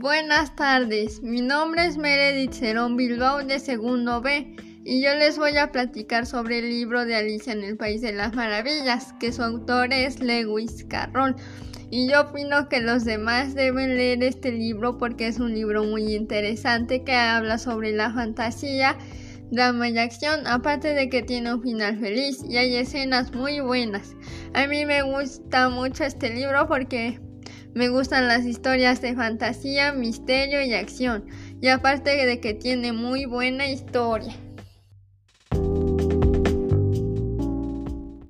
Buenas tardes, mi nombre es Meredith Cerón Bilbao de segundo B y yo les voy a platicar sobre el libro de Alicia en el País de las Maravillas, que su autor es Lewis Carroll. Y yo opino que los demás deben leer este libro porque es un libro muy interesante que habla sobre la fantasía, drama y acción, aparte de que tiene un final feliz y hay escenas muy buenas. A mí me gusta mucho este libro porque me gustan las historias de fantasía, misterio y acción, y aparte de que tiene muy buena historia.